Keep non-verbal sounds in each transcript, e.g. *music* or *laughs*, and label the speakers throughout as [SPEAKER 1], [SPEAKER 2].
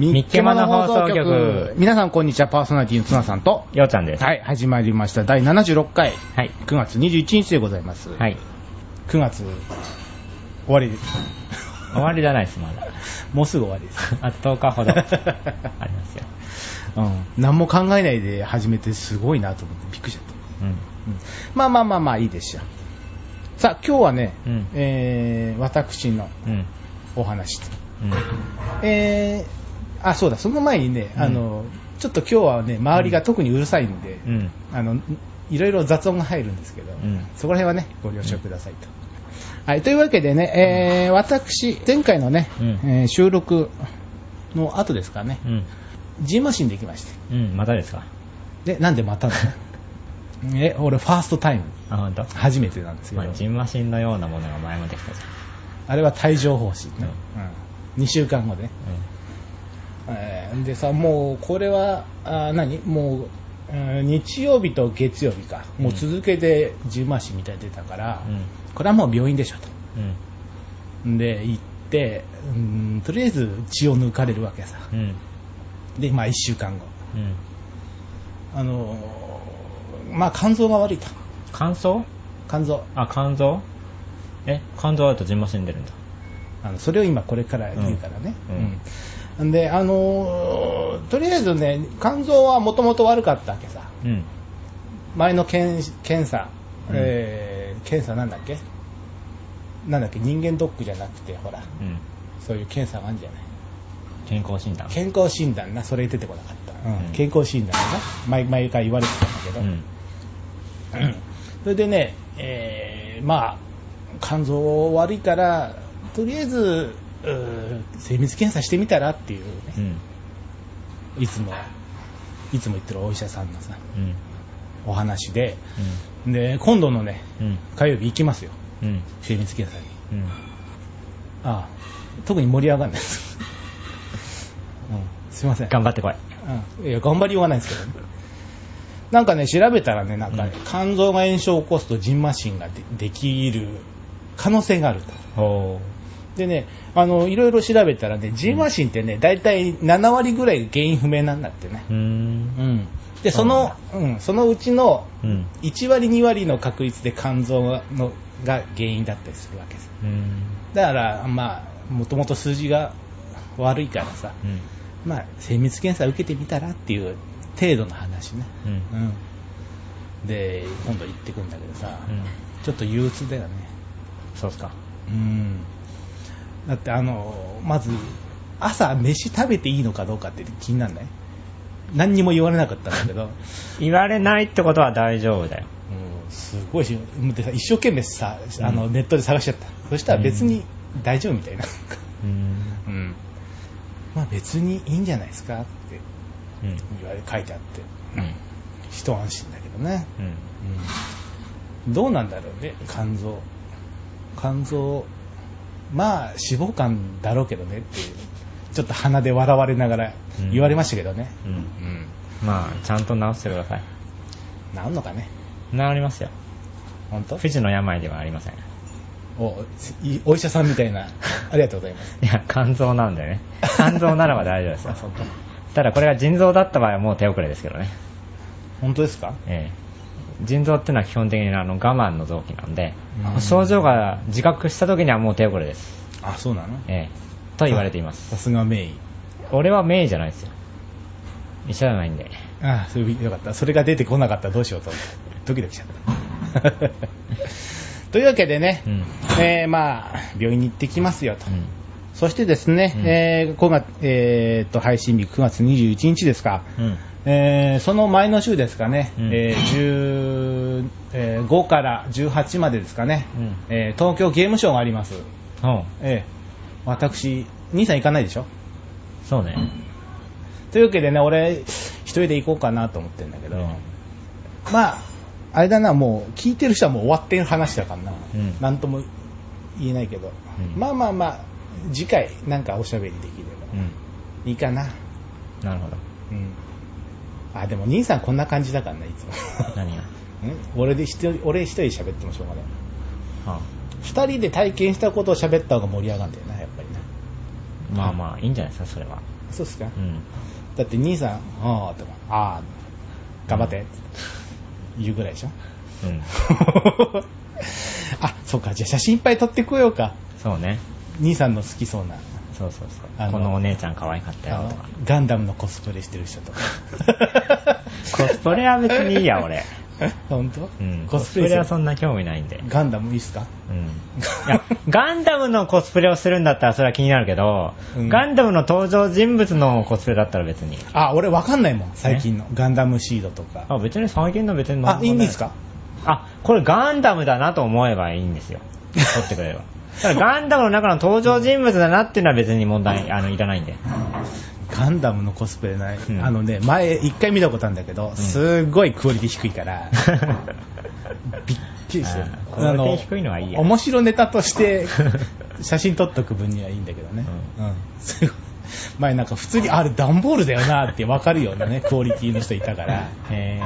[SPEAKER 1] ミッケマの放送局。
[SPEAKER 2] 皆さんこんにちは、パーソナリティの綱さんと。
[SPEAKER 1] ようちゃんです。
[SPEAKER 2] はい、始まりました。第76回、
[SPEAKER 1] はい。
[SPEAKER 2] 9月21日でございます。
[SPEAKER 1] はい。
[SPEAKER 2] 9月、終わりです。
[SPEAKER 1] 終わりじゃないです、まだ。*laughs*
[SPEAKER 2] もうすぐ終わりです。*laughs*
[SPEAKER 1] あと10日ほど *laughs* ありますよ。
[SPEAKER 2] うん。何も考えないで始めてすごいなと思ってびっくりしちゃった。
[SPEAKER 1] うん。
[SPEAKER 2] うんまあまあまあまあいいですよ。さあ、今日はね、
[SPEAKER 1] うん
[SPEAKER 2] えー、私の
[SPEAKER 1] うん。
[SPEAKER 2] お話と。
[SPEAKER 1] うん。
[SPEAKER 2] えー、あ、そうだ、その前にね、
[SPEAKER 1] うん。
[SPEAKER 2] あの、ちょっと今日はね、周りが特にうるさいんで、
[SPEAKER 1] うん。
[SPEAKER 2] あの、いろいろ雑音が入るんですけど、
[SPEAKER 1] うん。
[SPEAKER 2] そこら辺はね、ご了承くださいと。はい、というわけでね、えー、私、前回のね、
[SPEAKER 1] うん。
[SPEAKER 2] えー収録の後ですかね、
[SPEAKER 1] うん。
[SPEAKER 2] ジンマシンできまして。
[SPEAKER 1] うん。またですか？
[SPEAKER 2] で、なんでまたの？*laughs* え、俺、ファーストタイム、初めてなんですけど、
[SPEAKER 1] まあ、ジンマシンのようなものが前もできたじ
[SPEAKER 2] あれは帯状疱疹ね、うん、2週間後でね。えーでさ、もうこれは、あー何？もう、うん日曜日と月曜日か、もう続けてジンマシンみたいに出たから、
[SPEAKER 1] うん。
[SPEAKER 2] これはもう病院でしょ
[SPEAKER 1] うん。
[SPEAKER 2] と。で、行って、うんとりあえず血を抜かれるわけさ。
[SPEAKER 1] うん。
[SPEAKER 2] で、まあ1週間後。
[SPEAKER 1] うん。
[SPEAKER 2] あのーまあ肝臓が悪いと。
[SPEAKER 1] 乾燥
[SPEAKER 2] 肝臓。
[SPEAKER 1] あ、肝臓？え、肝臓だとジンマシン出るんだ。
[SPEAKER 2] あのそれを今これから言うからね。
[SPEAKER 1] うん
[SPEAKER 2] うんで、あのーとりあえずね、肝臓はもともと悪かったわけさ。
[SPEAKER 1] うん。
[SPEAKER 2] 前の検検査、
[SPEAKER 1] うん
[SPEAKER 2] えー検査なんだっけ？なんだっけ？人間ドックじゃなくて、ほら、
[SPEAKER 1] うん。
[SPEAKER 2] そういう検査があるんじゃない？
[SPEAKER 1] 健康診断。
[SPEAKER 2] 健康診断な、それ出てこなかった。うん
[SPEAKER 1] うん
[SPEAKER 2] 健康診断がね、毎毎回言われてたんだけど、
[SPEAKER 1] うん。
[SPEAKER 2] うんそれでね、えーまあ、肝臓悪いから、とりあえず、精密検査してみたらっていうね、
[SPEAKER 1] うん。
[SPEAKER 2] いつも、いつも言ってるお医者さんのさ、
[SPEAKER 1] うん。
[SPEAKER 2] お話で、で、今度のね、
[SPEAKER 1] うん。
[SPEAKER 2] 火曜日行きますよ、
[SPEAKER 1] うん。
[SPEAKER 2] 精密検査に。
[SPEAKER 1] うん。
[SPEAKER 2] ああ特に盛り上がらないです。*laughs* うん、すいません。
[SPEAKER 1] 頑張ってこい。
[SPEAKER 2] うん、いや、頑張りようがないですけどね。なんかね、調べたらね、なんか、
[SPEAKER 1] うん
[SPEAKER 2] 肝臓が炎症を起こすとジンマシンがでできる可能性があると。
[SPEAKER 1] ほ
[SPEAKER 2] でね、あの、いろいろ調べたらね、ジンマシンってね、大体7割ぐらい原因不明なんだってね。
[SPEAKER 1] う。ん。
[SPEAKER 2] うん。で、その、うん、そのうちの
[SPEAKER 1] うん。
[SPEAKER 2] 1割2割の確率で肝臓がのが原因だったりするわけです。
[SPEAKER 1] うん。
[SPEAKER 2] だから、まあ、もともと数字が悪いからさ、
[SPEAKER 1] うん。
[SPEAKER 2] まあ、精密検査受けてみたらっていう程度の話ね。
[SPEAKER 1] うん。
[SPEAKER 2] うん。で、今度行ってくんだけどさ、
[SPEAKER 1] うん。
[SPEAKER 2] ちょっと憂鬱だよね。
[SPEAKER 1] そうっすか。
[SPEAKER 2] うん。だってあの、まず、朝飯食べていいのかどうかって気になんない？何にも言われなかったんだけど、*laughs*
[SPEAKER 1] 言われないってことは大丈夫だよ。
[SPEAKER 2] うん、すごいし、一生懸命さ、あの、
[SPEAKER 1] うん
[SPEAKER 2] ネットで探しちゃった。そしたら別に大丈夫みたいな。
[SPEAKER 1] うん。
[SPEAKER 2] うん。まあ別にいいんじゃないですか？って
[SPEAKER 1] うん。
[SPEAKER 2] 言われ、書いてあって、
[SPEAKER 1] うん。
[SPEAKER 2] 一安心だけどね。
[SPEAKER 1] うん。
[SPEAKER 2] うん。どうなんだろうね、肝臓。肝臓、まあ脂肪肝だろうけどねっていう、ちょっと鼻で笑われながら
[SPEAKER 1] うん
[SPEAKER 2] 言われましたけどね。
[SPEAKER 1] うん。
[SPEAKER 2] うん。
[SPEAKER 1] まあ、ちゃんと治してください。
[SPEAKER 2] 治んのかね？
[SPEAKER 1] 治りますよ。
[SPEAKER 2] 本当？
[SPEAKER 1] 不治の病ではありません。
[SPEAKER 2] おいお医者さんみたいな。*laughs* ありがとうございます。
[SPEAKER 1] いや、肝臓なんでね。肝臓ならば大丈夫ですよ。*laughs* ただこれが腎臓だった場合はもう手遅れですけどね。
[SPEAKER 2] 本当ですか？
[SPEAKER 1] ええ腎臓ってのは基本的にあの我慢の臓器なんで、
[SPEAKER 2] うん
[SPEAKER 1] 症状が自覚した時にはもう手遅れです。
[SPEAKER 2] あ、そうなの？
[SPEAKER 1] ええと言われています。
[SPEAKER 2] さすが名医。
[SPEAKER 1] 俺は名医じゃないですよ。医者じゃないんで。
[SPEAKER 2] あそれよかった。それが出てこなかったらどうしようと思って。ドキドキしちゃった。*laughs* というわけでね、
[SPEAKER 1] うん。
[SPEAKER 2] えー、まあ、病院に行ってきますよと。
[SPEAKER 1] うん。
[SPEAKER 2] そしてですね、
[SPEAKER 1] うん
[SPEAKER 2] えー5月、えーと、配信日9月21日ですか、
[SPEAKER 1] うん。
[SPEAKER 2] えーその前の週ですかね、
[SPEAKER 1] うん。
[SPEAKER 2] えー10えー5から18までですかね、
[SPEAKER 1] うん。
[SPEAKER 2] えー東京ゲームショウがあります。
[SPEAKER 1] おう。
[SPEAKER 2] えー私、兄さん行かないでしょ？
[SPEAKER 1] そうね。
[SPEAKER 2] というわけでね、俺、一人で行こうかなと思ってるんだけど、
[SPEAKER 1] うん。
[SPEAKER 2] まあ、あれだな、もう、聞いてる人はもう終わってる話だからな、
[SPEAKER 1] うん。
[SPEAKER 2] なんとも言えないけど、
[SPEAKER 1] うん。
[SPEAKER 2] まあまあまあ、次回、なんかおしゃべりできれば
[SPEAKER 1] うん。
[SPEAKER 2] いいかな。
[SPEAKER 1] なるほど。
[SPEAKER 2] うん。あ、でも兄さんこんな感じだからな、いつも。
[SPEAKER 1] 何が？*laughs*
[SPEAKER 2] ん？俺で一人、俺一人喋ってもしょうがない。
[SPEAKER 1] は
[SPEAKER 2] 二人で体験したことを喋った方が盛り上がるんだよな、やっぱりな。
[SPEAKER 1] あ、まあまあ、いいんじゃないですか、それは。
[SPEAKER 2] そうっすか、
[SPEAKER 1] うん。
[SPEAKER 2] だって兄さん、ああ、とか、ああ、頑張って、言うぐらいでしょ？
[SPEAKER 1] うん。*laughs*
[SPEAKER 2] あ、そうか、じゃあ写真いっぱい撮ってこようか。
[SPEAKER 1] そうね。
[SPEAKER 2] 兄さんの好きそうな、
[SPEAKER 1] そうそうそう。このお姉ちゃん可愛かったよとか。
[SPEAKER 2] ガンダムのコスプレしてる人とか。*laughs*
[SPEAKER 1] コスプレは別にいいや、俺。*laughs*
[SPEAKER 2] 本当？
[SPEAKER 1] うん。
[SPEAKER 2] コ
[SPEAKER 1] コスプレはそんな興味ないんで。
[SPEAKER 2] ガンダムいいっすか？
[SPEAKER 1] うん。*laughs* いや、ガンダムのコスプレをするんだったらそれは気になるけど、
[SPEAKER 2] うん
[SPEAKER 1] ガンダムの登場人物のコスプレだったら別に。
[SPEAKER 2] あ、俺わかんないもん、最近の。ガンダムシードとか。
[SPEAKER 1] あ、別に最近の別に
[SPEAKER 2] あ、いいんですか？
[SPEAKER 1] あ、これガンダムだなと思えばいいんですよ。撮ってくれれば。ガンダムの中の登場人物だなっていうのは別に問題、あの、いらないんで。
[SPEAKER 2] ガンダムのコスプレない。
[SPEAKER 1] うん
[SPEAKER 2] あのね、前一回見たことあるんだけど、すっごいクオリティ低いから、*laughs* びっくりしてる
[SPEAKER 1] あークオリティ低いのはいいや
[SPEAKER 2] 面白ネタとして *laughs* 写真撮っとく分にはいいんだけどね。
[SPEAKER 1] う
[SPEAKER 2] うん。すごい前なんか普通に、あれ段ボールだよなってわかるようなね、クオリティの人いたから、
[SPEAKER 1] へ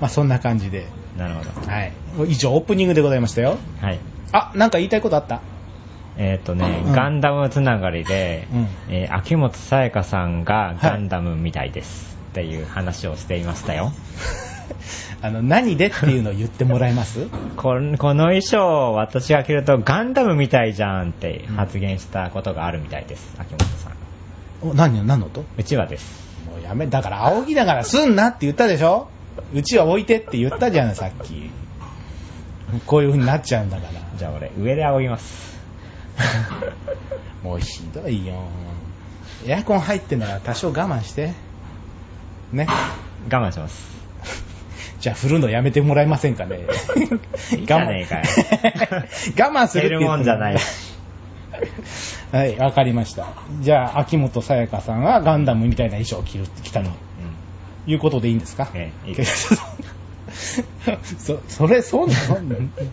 [SPEAKER 2] まあそんな感じで。
[SPEAKER 1] ー、なるほど。
[SPEAKER 2] はい。以上、オープニングでございましたよ。
[SPEAKER 1] はい。
[SPEAKER 2] あ、なんか言いたいことあった？
[SPEAKER 1] えっ、とね、
[SPEAKER 2] うん
[SPEAKER 1] ガンダムつながりで、
[SPEAKER 2] うん
[SPEAKER 1] えー秋元さやかさんがガンダムみたいです、っていう話をしていましたよ。*laughs*
[SPEAKER 2] あの、何でっていうのを言ってもらえます？*laughs*
[SPEAKER 1] このこの衣装を私が着るとガンダムみたいじゃんって発言したことがあるみたいです、秋元さん。
[SPEAKER 2] お何の何の音？
[SPEAKER 1] うちわです。
[SPEAKER 2] もうやめ、だから仰ぎながらすんなって言ったでしょ？うちは置いてって言ったじゃん、さっき。こういう風になっちゃうんだから。
[SPEAKER 1] じゃあ俺、上で仰ぎます。*laughs*
[SPEAKER 2] もうひどいよ。エアコン入ってんだから多少我慢して。ね。
[SPEAKER 1] 我慢します。*laughs*
[SPEAKER 2] じゃあ振るのやめてもらえませんかね。*laughs*
[SPEAKER 1] いいじゃねえかよ
[SPEAKER 2] 我慢するって
[SPEAKER 1] もんじゃない。
[SPEAKER 2] はい、わかりました。じゃあ、秋元さやかさんはガンダムみたいな衣装を着る着たということでいいんですか？
[SPEAKER 1] ええいいです *laughs*
[SPEAKER 2] そ、それ、そんな、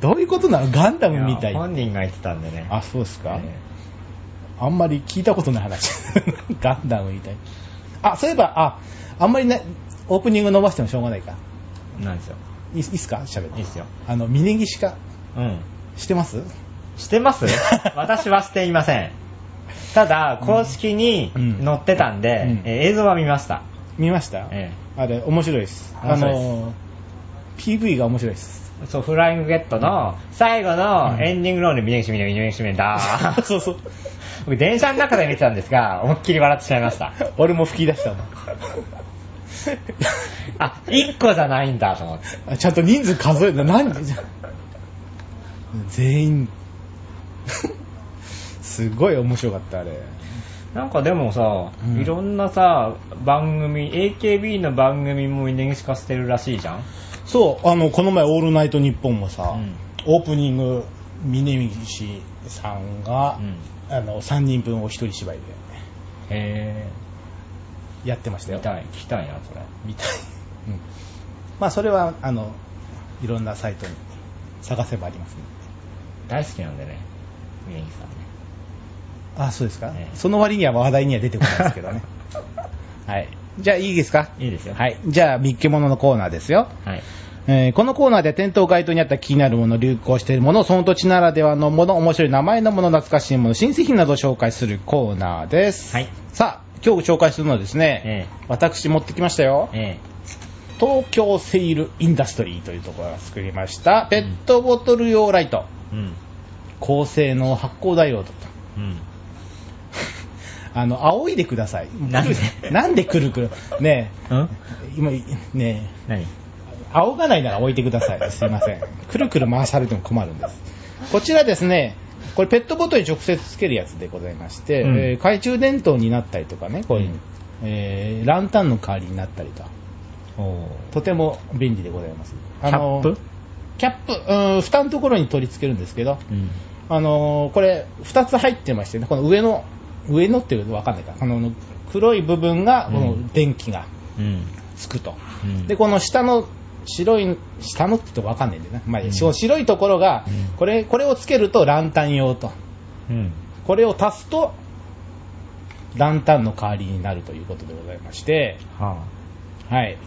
[SPEAKER 2] どういうことなのガンダムみたい
[SPEAKER 1] や本人が言ってたんでね。
[SPEAKER 2] あ、そうですか、
[SPEAKER 1] え
[SPEAKER 2] あんまり聞いたことない話。*laughs* ガンダムみたい。あ、そういえば、あ、あんまりね、オープニング伸ばしてもしょうがないか。
[SPEAKER 1] えなんですよ。
[SPEAKER 2] いいいっすか？喋って。
[SPEAKER 1] いいっすよ。
[SPEAKER 2] あの、峯岸化
[SPEAKER 1] うん。
[SPEAKER 2] してます？
[SPEAKER 1] してます？*laughs* 私はしていません。ただ、公式に
[SPEAKER 2] うん
[SPEAKER 1] 載ってたんで、
[SPEAKER 2] うん
[SPEAKER 1] えー映像は見ました。
[SPEAKER 2] 見ました、
[SPEAKER 1] え
[SPEAKER 2] あれ、面白いです。あの、PV が面白いです。
[SPEAKER 1] えそう、フライングゲットの最後のエンディングロールで峯岸みなみ、峯岸みなみだー。
[SPEAKER 2] そうそう。
[SPEAKER 1] 僕、電車の中で見てたんですが、思いっきり笑ってしまいました。
[SPEAKER 2] 俺も吹き出したもん。*laughs*
[SPEAKER 1] あ、1個じゃないんだと思って。
[SPEAKER 2] あちゃんと人数数えるの何人全員。すごい面白かった、あれ。
[SPEAKER 1] なんかでもさ、
[SPEAKER 2] うん
[SPEAKER 1] いろんなさ、番組、AKB の番組も峯岸化してるらしいじゃん
[SPEAKER 2] そう、あの、この前、オールナイトニッポンもさ、
[SPEAKER 1] うん
[SPEAKER 2] オープニング、峯岸さんが、
[SPEAKER 1] うん
[SPEAKER 2] あの、3人分を一人芝居で
[SPEAKER 1] へ
[SPEAKER 2] やってました。よ。
[SPEAKER 1] 見たい、聞きたいな、それ。
[SPEAKER 2] みたい。*laughs* うん。まあ、それは、あの、いろんなサイトに探せばありますね。
[SPEAKER 1] 大好きなんでね、峯岸さんね。
[SPEAKER 2] あ、そうですか、
[SPEAKER 1] ええ
[SPEAKER 2] その割には話題には出てこないですけどね。*laughs* はい。じゃあ、いいですか？
[SPEAKER 1] いいですよ。
[SPEAKER 2] はい。じゃあ、みっけもののコーナーですよ。
[SPEAKER 1] はい。
[SPEAKER 2] えーこのコーナーでは店頭街頭にあった気になるもの、流行しているもの、その土地ならではのもの、面白い名前のもの、懐かしいもの、新製品などを紹介するコーナーです。
[SPEAKER 1] はい。
[SPEAKER 2] さあ、今日紹介するのはですね、
[SPEAKER 1] え
[SPEAKER 2] 私持ってきましたよ。
[SPEAKER 1] え。え
[SPEAKER 2] 東京セイルインダストリーというところが作りました、ペットボトル用ライト。
[SPEAKER 1] え。うん。
[SPEAKER 2] 高性能発光ダイオードと。
[SPEAKER 1] うん。*laughs*
[SPEAKER 2] あの、仰いでください。
[SPEAKER 1] なんで？
[SPEAKER 2] なんでくるくる？ね
[SPEAKER 1] うん？
[SPEAKER 2] え、今、ね
[SPEAKER 1] 何？
[SPEAKER 2] え、仰がないなら置いてください。すいません。くるくる回されても困るんです。こちらですね、これペットボトルに直接つけるやつでございまして、
[SPEAKER 1] うん
[SPEAKER 2] えー懐中電灯になったりとかね、こういう、
[SPEAKER 1] うん
[SPEAKER 2] えーランタンの代わりになったりと、とても便利でございます。
[SPEAKER 1] キャップ？
[SPEAKER 2] キャップ、うん、蓋のところに取り付けるんですけど、
[SPEAKER 1] うん。
[SPEAKER 2] あのーこれ、2つ入ってましてね、この上の、上のっていうとわかんないか、この黒い部分が、この電気が
[SPEAKER 1] うん。
[SPEAKER 2] つくと。
[SPEAKER 1] うん
[SPEAKER 2] で、この下の白い、下のってとわかんないんだよね。まあ、
[SPEAKER 1] うん
[SPEAKER 2] 白いところが
[SPEAKER 1] うん、
[SPEAKER 2] これ、これをつけるとランタン用と。
[SPEAKER 1] うん。
[SPEAKER 2] これを足すと、ランタンの代わりになるということでございまして、
[SPEAKER 1] は
[SPEAKER 2] はい。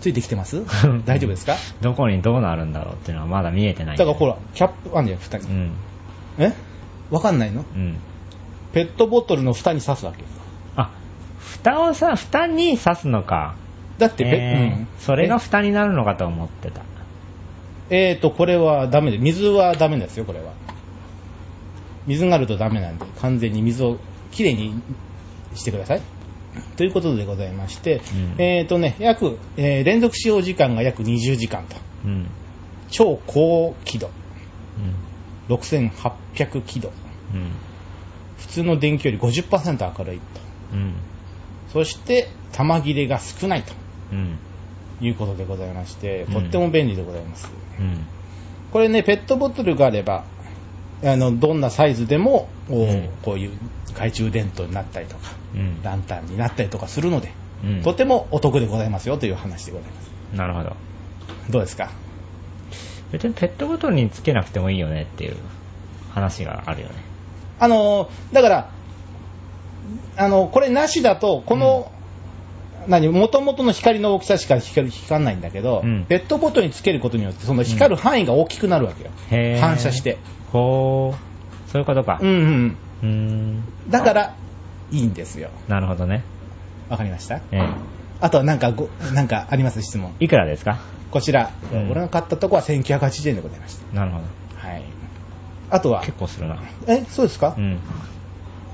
[SPEAKER 2] ついてきてます？
[SPEAKER 1] あ。*laughs*
[SPEAKER 2] 大丈夫ですか？
[SPEAKER 1] どこにどうなるんだろうっていうのはまだ見えてない。
[SPEAKER 2] だからほら、キャップあんじゃん、蓋に。
[SPEAKER 1] うん。
[SPEAKER 2] え？わかんないの？
[SPEAKER 1] うん。
[SPEAKER 2] ペットボトルの蓋に刺すわけ。
[SPEAKER 1] あ、蓋をさ、蓋に刺すのか。
[SPEAKER 2] だってペ、
[SPEAKER 1] えー
[SPEAKER 2] うん
[SPEAKER 1] それが蓋になるのかと思ってた。
[SPEAKER 2] えーと、これはダメで、水はダメですよ、これは。水があるとダメなんで、完全に水をきれいにしてください。ということでございまして、
[SPEAKER 1] うん
[SPEAKER 2] えーとね、約、えー連続使用時間が約20時間と。
[SPEAKER 1] うん。
[SPEAKER 2] 超高輝度。
[SPEAKER 1] うん。
[SPEAKER 2] 6800輝度。
[SPEAKER 1] うん。
[SPEAKER 2] 普通の電気より50%明るいと。
[SPEAKER 1] うん。
[SPEAKER 2] そして、玉切れが少ないと
[SPEAKER 1] うん。
[SPEAKER 2] いうことでございまして、
[SPEAKER 1] うん
[SPEAKER 2] とっても便利でございます。
[SPEAKER 1] うん。
[SPEAKER 2] これね、ペットボトルがあれば、あの、どんなサイズでも、こういう懐中電灯になったりとか、
[SPEAKER 1] うん。
[SPEAKER 2] ランタンになったりとかするので、
[SPEAKER 1] うん
[SPEAKER 2] とてもお得でございますよという話でございます。
[SPEAKER 1] なるほど。
[SPEAKER 2] どうですか？
[SPEAKER 1] 別にペットボトルにつけなくてもいいよねっていう話があるよね。
[SPEAKER 2] あの、だから、あの、これなしだと、この、何、元々の光の大きさしか光光らないんだけど、
[SPEAKER 1] うん
[SPEAKER 2] ペットボトルにつけることによって、その光る範囲が大きくなるわけよ。
[SPEAKER 1] へー
[SPEAKER 2] 反射して。
[SPEAKER 1] ほう。そういうことか
[SPEAKER 2] うん。うん。
[SPEAKER 1] ん。
[SPEAKER 2] だから、いいんですよ。
[SPEAKER 1] なるほどね。
[SPEAKER 2] わかりました？
[SPEAKER 1] ええ
[SPEAKER 2] あとはなんかご、なんかあります？質問。
[SPEAKER 1] いくらですか？
[SPEAKER 2] こちら、
[SPEAKER 1] うん
[SPEAKER 2] 俺が買ったとこは1980円でございまし
[SPEAKER 1] なるほど。
[SPEAKER 2] た。はい。あとは、
[SPEAKER 1] 結構するな。
[SPEAKER 2] え、そうですか、
[SPEAKER 1] うん。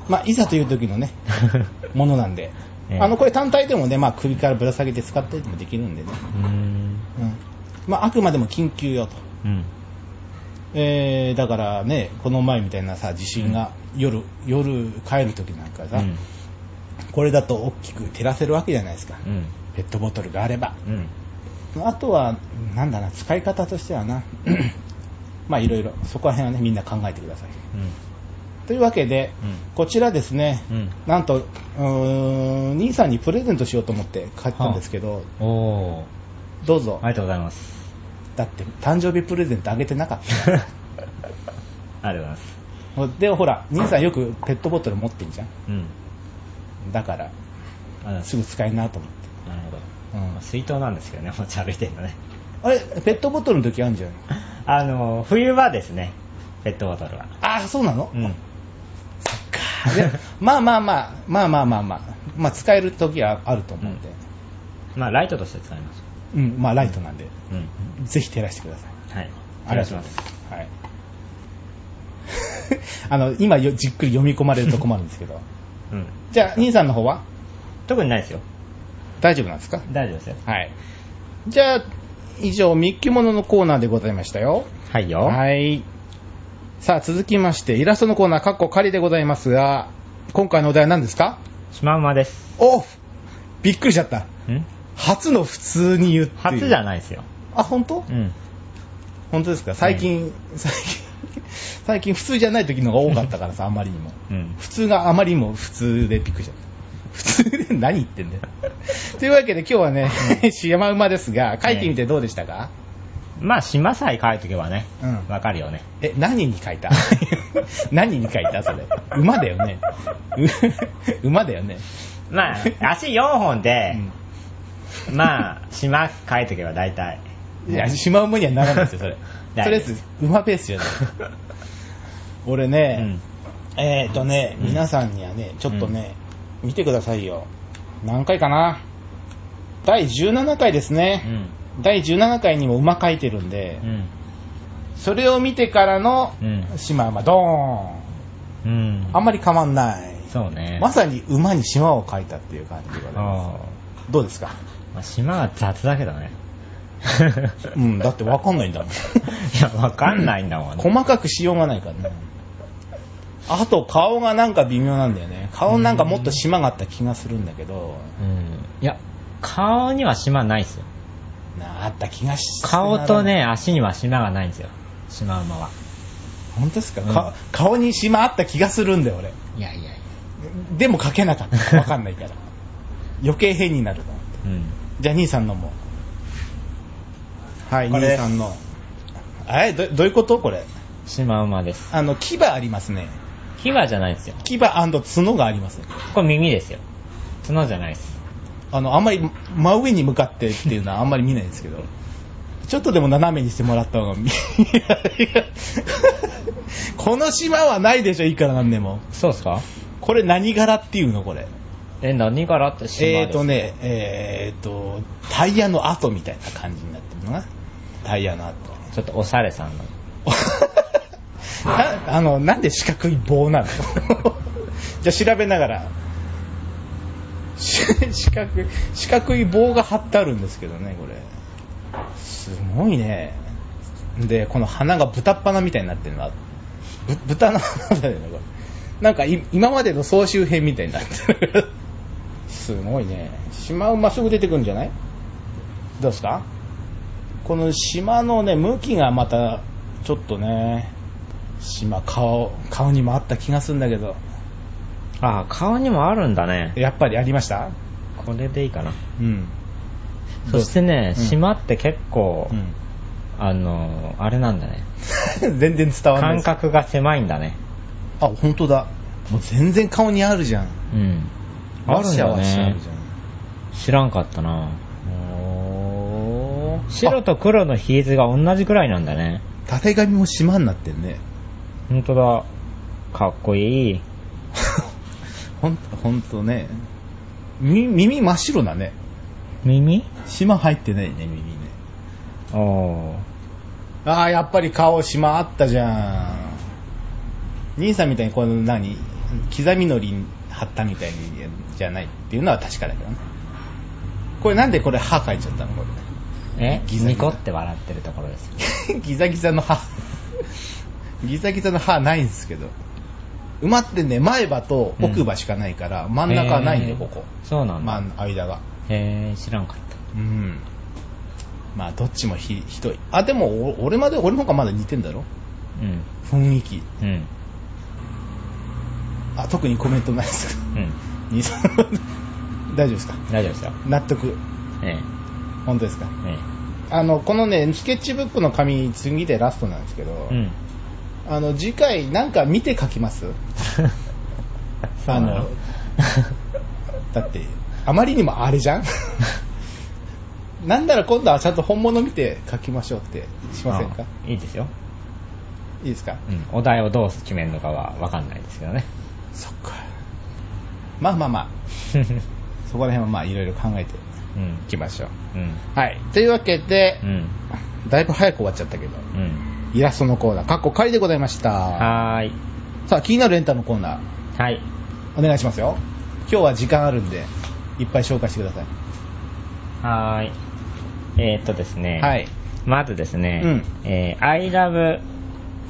[SPEAKER 2] まあ、いざという時のね、*laughs* ものなんで。
[SPEAKER 1] ええ
[SPEAKER 2] あの、これ単体でもね、まあ、首からぶら下げて使ったりもできるんでね。
[SPEAKER 1] うーん。
[SPEAKER 2] うん。まあ、あくまでも緊急用と。
[SPEAKER 1] うん。
[SPEAKER 2] えー、だからね、この前みたいなさ、地震が、夜、夜帰る時なんかさ、
[SPEAKER 1] うん。
[SPEAKER 2] これだと大きく照らせるわけじゃないですか。
[SPEAKER 1] うん。
[SPEAKER 2] ペットボトルがあれば。
[SPEAKER 1] うん。
[SPEAKER 2] あとは、なんだな、使い方としてはな、*clears throat* まあいろいろ、そこら辺はね、みんな考えてください。というわけで、
[SPEAKER 1] うん
[SPEAKER 2] こちらですね、
[SPEAKER 1] うん
[SPEAKER 2] なんと、うーん、兄さんにプレゼントしようと思って買ったんですけど、
[SPEAKER 1] うん。おー。
[SPEAKER 2] どうぞ
[SPEAKER 1] あ。りがとうございます。
[SPEAKER 2] だって、誕生日プレゼントあげてなかった。*laughs*
[SPEAKER 1] ありがとうございます。
[SPEAKER 2] で、ほら、兄さんよくペットボトル持ってんじゃん。
[SPEAKER 1] うん。
[SPEAKER 2] だから、
[SPEAKER 1] す
[SPEAKER 2] すぐ使えるなと思って。
[SPEAKER 1] なるほど。
[SPEAKER 2] うん
[SPEAKER 1] まあ水筒なんですけどね、持ち歩いてるのね。
[SPEAKER 2] あれ、ペットボトルの時あるんじゃん。
[SPEAKER 1] あの、冬場ですね、ペットボトルは。
[SPEAKER 2] ああ、そうなの？
[SPEAKER 1] うん。*laughs*
[SPEAKER 2] まあまあまあ、まあまあまあまあ、まあ使える時はあると思うんで。
[SPEAKER 1] まあ、ライトとして使います。
[SPEAKER 2] うん、まあライトなんで、
[SPEAKER 1] うん。
[SPEAKER 2] ぜひ照らしてください。
[SPEAKER 1] はい。
[SPEAKER 2] ありがとうございます。はい。*laughs* あの、今よじっくり読み込まれると困るんですけど。*laughs*
[SPEAKER 1] うん。
[SPEAKER 2] じゃあ、兄さんの方は？
[SPEAKER 1] 特にないですよ。
[SPEAKER 2] 大丈夫なんですか？
[SPEAKER 1] 大丈夫ですよ。
[SPEAKER 2] はい。じゃあ、以上、ミッキーモノのコーナーでございましたよ。
[SPEAKER 1] はいよ。
[SPEAKER 2] はい。さあ、続きまして、イラストのコーナー、カッコ仮でございますが、今回のお題は何ですか？
[SPEAKER 1] シマウマです。
[SPEAKER 2] おびっくりしちゃった。
[SPEAKER 1] ん？
[SPEAKER 2] 初の普通に言って。
[SPEAKER 1] 初じゃないですよ。
[SPEAKER 2] あ、本当？
[SPEAKER 1] うん。
[SPEAKER 2] 本当ですか？最近、最近、*laughs* 最近普通じゃない時のが多かったからさ、あまりにも。
[SPEAKER 1] うん。
[SPEAKER 2] 普通があまりにも普通でびっくりしちゃった。普通で何言ってんだよ。というわけで今日はね、*laughs* シヤマ馬ですが、書いてみてどうでしたか、
[SPEAKER 1] まあ、島さえ書いとけばね、
[SPEAKER 2] うん
[SPEAKER 1] わかるよね。
[SPEAKER 2] え、何に書いた？*laughs* 何に書いたそれ？馬だよね。う *laughs* 馬だよね。
[SPEAKER 1] まあ、足4本で
[SPEAKER 2] う、ん
[SPEAKER 1] まあ、島書いとけば大体。
[SPEAKER 2] いや、シマウマにはならないですよ、それ。*laughs* と
[SPEAKER 1] 大
[SPEAKER 2] りあえず、馬ペースじゃない。俺
[SPEAKER 1] う
[SPEAKER 2] ね
[SPEAKER 1] ん、。
[SPEAKER 2] えーとね、
[SPEAKER 1] うん
[SPEAKER 2] 皆さんにはね、ちょっとね、見てくださいよ。何回かな？第17回です
[SPEAKER 1] う
[SPEAKER 2] ね。
[SPEAKER 1] ん。
[SPEAKER 2] 第17回にも馬書いてるんで、
[SPEAKER 1] うん。
[SPEAKER 2] それを見てからの
[SPEAKER 1] うん。
[SPEAKER 2] シマウマ、ドーン。
[SPEAKER 1] うん。
[SPEAKER 2] あんまり変わんない。
[SPEAKER 1] そうね。
[SPEAKER 2] まさに馬に島を書いたっていう感じでございま
[SPEAKER 1] あ
[SPEAKER 2] す。どうですか？
[SPEAKER 1] ーまあ、島は雑だけどね。*laughs*
[SPEAKER 2] うん、だってわかんないんだもん。*laughs*
[SPEAKER 1] いや、わかんないんだもんね。
[SPEAKER 2] 細かくしようがないからね。あと顔がなんか微妙なんだよね。顔なんかもっと島があった気がするんだけど、
[SPEAKER 1] うん。いや、顔には島ないですよ。
[SPEAKER 2] なあった気がし
[SPEAKER 1] 顔と。ね、足には島がないんですよ。シマウマは。
[SPEAKER 2] 本当ですか、
[SPEAKER 1] うん
[SPEAKER 2] か顔に島あった気がするんだよ、俺。
[SPEAKER 1] いやいやいや。
[SPEAKER 2] でも書けなかった。*laughs* わかんないから。余計変になると思って。
[SPEAKER 1] うん。
[SPEAKER 2] じゃあ兄さんのも。はい、兄さんの。えどどういうこと？これ。
[SPEAKER 1] シマウマです。
[SPEAKER 2] あの、牙ありますね。
[SPEAKER 1] 牙じゃないですよ。
[SPEAKER 2] 牙角がありますね。
[SPEAKER 1] これ耳ですよ。角じゃないです。
[SPEAKER 2] あの、あんまり真上に向かってっていうのはあんまり見ないんですけど、*laughs* ちょっとでも斜めにしてもらった方が見、*laughs* この島はないでしょ、いくらなんでも。
[SPEAKER 1] そうですか？
[SPEAKER 2] これ何柄っていうの、これ。
[SPEAKER 1] え、何からって島
[SPEAKER 2] えーとね、えーと、タイヤの跡みたいな感じになってるのかな。タイヤの跡。
[SPEAKER 1] ちょっとおしゃれさんの。*laughs*
[SPEAKER 2] なあの、なんで四角い棒なの？じゃあ調べながら。*laughs* 四角い、四角い棒が貼ってあるんですけどね、これ。すごいね。で、この鼻が豚っ鼻みたいになってるのは、ぶ豚の鼻だよね、これ。なんか今までの総集編みたいになってる。*laughs* すごいね。島馬すぐ出てくるんじゃない？どうですか？この島のね、向きがまた、ちょっとね、島、顔、顔にもあった気がするんだけど、
[SPEAKER 1] あ、顔にもあるんだね。
[SPEAKER 2] やっぱりありました？
[SPEAKER 1] これでいいかな。
[SPEAKER 2] うん。
[SPEAKER 1] そしてね、
[SPEAKER 2] う？ん
[SPEAKER 1] 島って結構、
[SPEAKER 2] うん。
[SPEAKER 1] あの、あれなんだね。*laughs*
[SPEAKER 2] 全然伝わんない。
[SPEAKER 1] 感覚が狭いんだね。
[SPEAKER 2] あ、本当だ。もう全然顔にあるじゃん。
[SPEAKER 1] うん。あるんだね。知らんかったな。白と黒の比率が同じくらいなんだね。
[SPEAKER 2] あたてがみも島になってんね。
[SPEAKER 1] ほんとだ。かっこいい。*laughs*
[SPEAKER 2] ほんと、ほんとね。み耳真っ白だね。
[SPEAKER 1] 耳？
[SPEAKER 2] 島入ってないね、耳ね。
[SPEAKER 1] おー。
[SPEAKER 2] ああ、やっぱり顔島あったじゃん。兄さんみたいにこの何？刻みのり貼ったみたいにじゃないっていうのは確かだけどね。これなんでこれ歯描いちゃったの？こ
[SPEAKER 1] え？
[SPEAKER 2] ギザギザ
[SPEAKER 1] ニコって笑ってるところです。
[SPEAKER 2] れ。*laughs* ギザギザの歯。ギザギザの歯ないんですけど。埋まってね、前歯と奥歯しかないから、真ん中はないんだよ、
[SPEAKER 1] へー
[SPEAKER 2] ここ。
[SPEAKER 1] そうなんだ。
[SPEAKER 2] 真ん間が。
[SPEAKER 1] へえ、知らんかった。
[SPEAKER 2] うん。まあ、どっちもひひどい。あ、でも、お俺まで、俺の方がまだ似てんだろ？
[SPEAKER 1] うん。
[SPEAKER 2] 雰囲気。
[SPEAKER 1] うん。
[SPEAKER 2] あ、特にコメントないですか
[SPEAKER 1] うん。*laughs*
[SPEAKER 2] 大丈夫ですか？
[SPEAKER 1] 大丈夫ですよ。
[SPEAKER 2] 納得。
[SPEAKER 1] え
[SPEAKER 2] 本当ですか？
[SPEAKER 1] え。え
[SPEAKER 2] あの、このね、スケッチブックの紙、次でラストなんですけど、
[SPEAKER 1] え。うん。
[SPEAKER 2] あの、次回なんか見て書きます？*laughs* あのだって、あまりにもあれじゃん？*laughs* なんなら今度はちゃんと本物見て書きましょうってしませんか？
[SPEAKER 1] あいいですよ。
[SPEAKER 2] いいですか？
[SPEAKER 1] うん。お題をどう決めるのかはわかんないですけどね。
[SPEAKER 2] そっか。まあまあまあ、*laughs* そこら辺はまあいろいろ考えて
[SPEAKER 1] うん。
[SPEAKER 2] いきましょう。
[SPEAKER 1] うん。
[SPEAKER 2] はい。というわけで
[SPEAKER 1] う、ん。
[SPEAKER 2] だいぶ早く終わっちゃったけど、
[SPEAKER 1] うん。
[SPEAKER 2] イラストのコーナー、かっこ仮でございました。
[SPEAKER 1] はーい。
[SPEAKER 2] さあ、気になるエンタのコーナー、
[SPEAKER 1] はい。
[SPEAKER 2] お願いしますよ。今日は時間あるんで、いっぱい紹介してください。
[SPEAKER 1] はーい。えー、っとですね。
[SPEAKER 2] はい。
[SPEAKER 1] まずですね、
[SPEAKER 2] うん
[SPEAKER 1] えー I love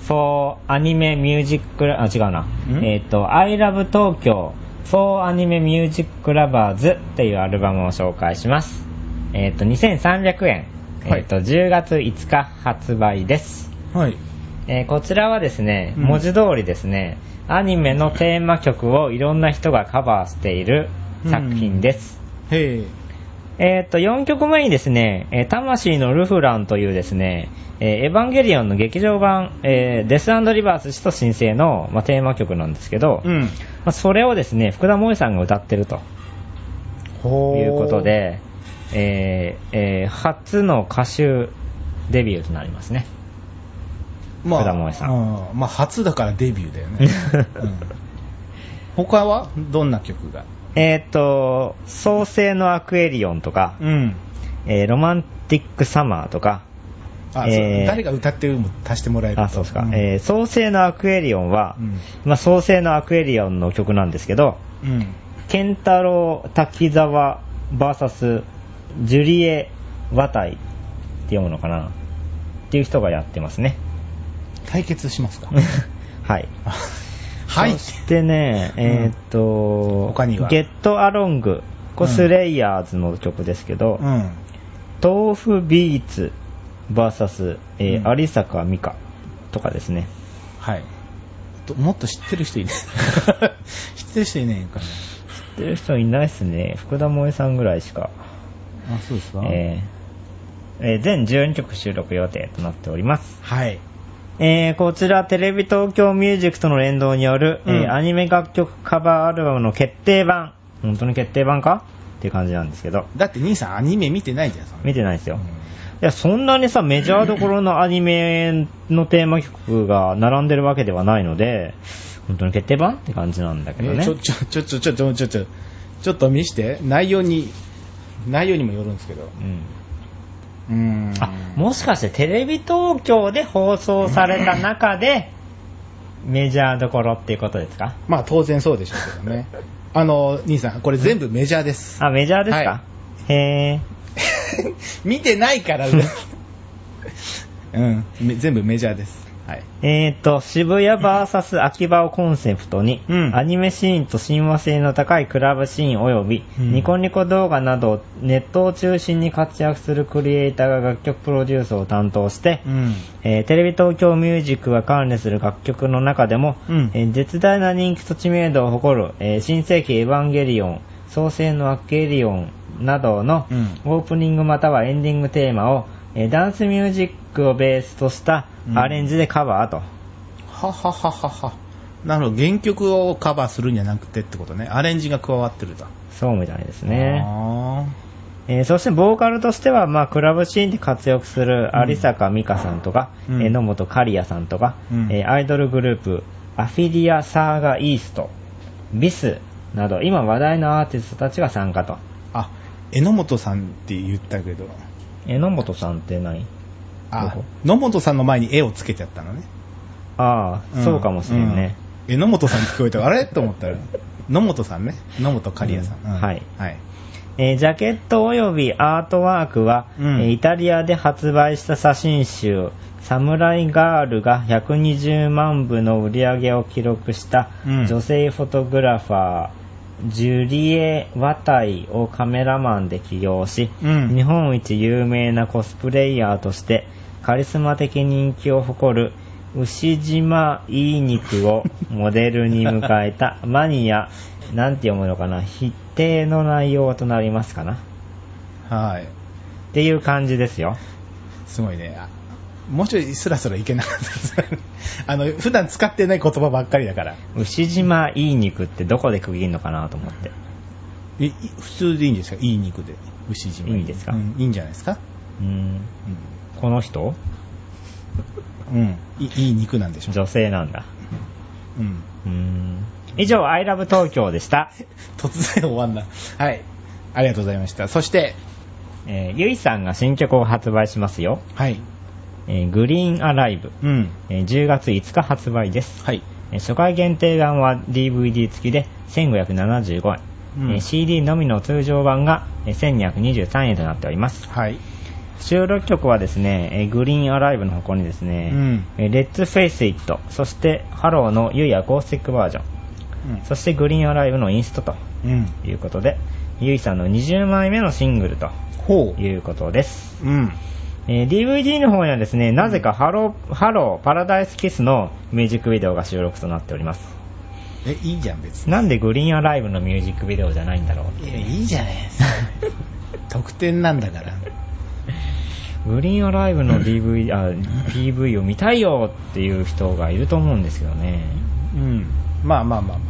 [SPEAKER 1] for anime music, あ、違うな。
[SPEAKER 2] ん？
[SPEAKER 1] えーっと、I love Tokyo for anime music lovers っていうアルバムを紹介します。えーっと、2300円。
[SPEAKER 2] はい
[SPEAKER 1] えーっと、10月5日発売です。
[SPEAKER 2] はい。
[SPEAKER 1] えーこちらはですね、
[SPEAKER 2] うん
[SPEAKER 1] 文字通りですね、アニメのテーマ曲をいろんな人がカバーしている作品です。
[SPEAKER 2] へえ。
[SPEAKER 1] えーっと、4曲目にですね、えー魂のルフランというですね、えーエヴァンゲリオンの劇場版、えーデスリバース使徒申請の、まあ、テーマ曲なんですけど、ま
[SPEAKER 2] うん。
[SPEAKER 1] あ、それをですね、福田萌さんが歌ってると
[SPEAKER 2] ほ
[SPEAKER 1] いうこと。で、えーえー初の歌手デビューとなりますね。
[SPEAKER 2] まあ、
[SPEAKER 1] 福田萌さん
[SPEAKER 2] うんまあ、初だからデビューだよね。*laughs* うん、他はどんな曲が？
[SPEAKER 1] えーっと、創世のアクエリオンとか、
[SPEAKER 2] うん。
[SPEAKER 1] えーロマンティックサマーとか、
[SPEAKER 2] あ、
[SPEAKER 1] えー
[SPEAKER 2] 誰が歌ってるのも足してもらえると？
[SPEAKER 1] あ、そうですか。
[SPEAKER 2] ん
[SPEAKER 1] えー創世のアクエリオンは、
[SPEAKER 2] うん
[SPEAKER 1] まあ、創世のアクエリオンの曲なんですけど、
[SPEAKER 2] うん。
[SPEAKER 1] ケンタロウ滝沢 VS ジュリエ・ワタイって読むのかな？っていう人がやってますね。
[SPEAKER 2] 対決しますか *laughs*
[SPEAKER 1] はい。*laughs*
[SPEAKER 2] はい
[SPEAKER 1] そ。してね、えーっと、
[SPEAKER 2] 他には？
[SPEAKER 1] ゲットアロング、これスレイヤーズの曲ですけど、
[SPEAKER 2] うん。
[SPEAKER 1] 豆腐ビーツ VS、えー
[SPEAKER 2] うん
[SPEAKER 1] 有坂美香とかですね。
[SPEAKER 2] はい。ともっと知ってる人いない *laughs* 知ってる人いないんかな
[SPEAKER 1] 知ってる人いないっすね。福田萌さんぐらいしか。
[SPEAKER 2] あ、そうですか
[SPEAKER 1] えーえー全12曲収録予定となっております。
[SPEAKER 2] はい。
[SPEAKER 1] えーこちらテレビ東京ミュージックとの連動による、えー
[SPEAKER 2] うん
[SPEAKER 1] アニメ楽曲カバーアルバムの決定版。本当に決定版か？っていう感じなんですけど。
[SPEAKER 2] だって兄さんアニメ見てないじゃん、
[SPEAKER 1] 見てないですよ。
[SPEAKER 2] うん
[SPEAKER 1] いや、そんなにさ、メジャーどころのアニメのテーマ曲が並んでるわけではないので、本当に決定版って感じなんだけどね。
[SPEAKER 2] えちょ、ちょ、ちょ、ちょ、ちょ、ちょ、ちょ、ちょ、ちょっと見して、内容に、内容にもよるんですけど。
[SPEAKER 1] うん。
[SPEAKER 2] うーん。
[SPEAKER 1] あ、もしかしてテレビ東京で放送された中で、メジャーどころっていうことですか？
[SPEAKER 2] まあ当然そうでしょうけどね。*laughs* あの、兄さん、これ全部メジャーです。
[SPEAKER 1] あ、メジャーですか、
[SPEAKER 2] は
[SPEAKER 1] へー。*laughs*
[SPEAKER 2] 見てないから、*laughs* うん、め全部メジャーです。はい。
[SPEAKER 1] えーと、渋谷 VS 秋葉をコンセプトに、
[SPEAKER 2] うん
[SPEAKER 1] アニメシーンと親和性の高いクラブシーン及び、
[SPEAKER 2] うん
[SPEAKER 1] ニコニコ動画などネットを中心に活躍するクリエイターが楽曲プロデュースを担当して、
[SPEAKER 2] うん。
[SPEAKER 1] えーテレビ東京ミュージックが管理する楽曲の中でも、
[SPEAKER 2] うん
[SPEAKER 1] えー絶大な人気と知名度を誇る、えー新世紀エヴァンゲリオン、創世のアッケリオンなどの
[SPEAKER 2] うん
[SPEAKER 1] オープニングまたはエンディングテーマを、えーダンスミュージックをベースとした
[SPEAKER 2] うん
[SPEAKER 1] アレンジでカバーと。
[SPEAKER 2] ははははは。なるほど。原曲をカバーするんじゃなくてってことね。アレンジが加わってると。
[SPEAKER 1] そうみたいですね。
[SPEAKER 2] あ
[SPEAKER 1] えーそしてボーカルとしては、まあ、クラブシーンで活躍する有坂美香さんとか、
[SPEAKER 2] うん
[SPEAKER 1] えー野本刈谷さんとか、
[SPEAKER 2] うん
[SPEAKER 1] えーアイドルグループ、アフィリア・サーガ・イースト、ビスなど、今話題のアーティストたちが参加と。
[SPEAKER 2] ーあ、榎本さんって言ったけど。
[SPEAKER 1] えー野本さんって何？
[SPEAKER 2] あ野本さんの前に絵をつけちゃったのね。
[SPEAKER 1] ああ、そうかもしれんね。
[SPEAKER 2] うん。え、野本さんに聞こえた？あれ？*laughs* と思ったら。野本さんね。野本刈谷さん。
[SPEAKER 1] うんはい。
[SPEAKER 2] はい。
[SPEAKER 1] えージャケット及びアートワークは、
[SPEAKER 2] うん
[SPEAKER 1] えーイタリアで発売した写真集、サムライガールが120万部の売り上げを記録した
[SPEAKER 2] うん
[SPEAKER 1] 女性フォトグラファー、ジュリエ・ワタイをカメラマンで起用し、
[SPEAKER 2] うん
[SPEAKER 1] 日本一有名なコスプレイヤーとしてカリスマ的人気を誇る牛島いい肉をモデルに迎えた *laughs* マニア、なんて読むのかな、筆定の内容となりますかな。
[SPEAKER 2] はい。
[SPEAKER 1] っていう感じですよ。
[SPEAKER 2] すごいね。あもうちょいスラスラいけなかったです。あの、普段使ってない言葉ばっかりだから。
[SPEAKER 1] 牛島いい肉ってどこで区切るのかなと思って。
[SPEAKER 2] えい普通でいいんですか？いい肉で。牛島。
[SPEAKER 1] いいんですか？
[SPEAKER 2] うんいいんじゃないですか？
[SPEAKER 1] うーん。この人？
[SPEAKER 2] うん。うん。いいい肉なんでしょ？
[SPEAKER 1] 女性なんだ。
[SPEAKER 2] うん。
[SPEAKER 1] うーん。以上、アイラブ東京でした。*laughs*
[SPEAKER 2] 突然終わんな。はい。ありがとうございました。そして、
[SPEAKER 1] えーゆいさんが新曲を発売しますよ。
[SPEAKER 2] はい。
[SPEAKER 1] えーグリーンアライブ。
[SPEAKER 2] うん。
[SPEAKER 1] えー10月5日発売です。
[SPEAKER 2] はい。
[SPEAKER 1] えー初回限定版は DVD 付きで1575円。
[SPEAKER 2] うん
[SPEAKER 1] えー CD のみの通常版がえー1223円となっております。
[SPEAKER 2] はい。
[SPEAKER 1] 収録曲はですね、えー green a.live の他にですね、
[SPEAKER 2] うん
[SPEAKER 1] えー Let's Face It、そしてハローの YUI Acoustic Version、そして green a.live のインストと
[SPEAKER 2] うん。うん。
[SPEAKER 1] いうことで、 YUI さんの20枚目のシングルと
[SPEAKER 2] ほ
[SPEAKER 1] いうことです。
[SPEAKER 2] う。うん。
[SPEAKER 1] えー DVD の方にはですね、なぜか HELLO、HELLO Paradise Kiss のミュージックビデオが収録となっております。
[SPEAKER 2] え、いいじゃん、別に。
[SPEAKER 1] なんでグリーンアライブのミュージックビデオじゃないんだろう
[SPEAKER 2] いや、いいじゃないですか。*laughs* 特典なんだから。
[SPEAKER 1] グリーンアライブの DV、あ、PV を見たいよっていう人がいると思うんですけどね。
[SPEAKER 2] うん。まあまあまあま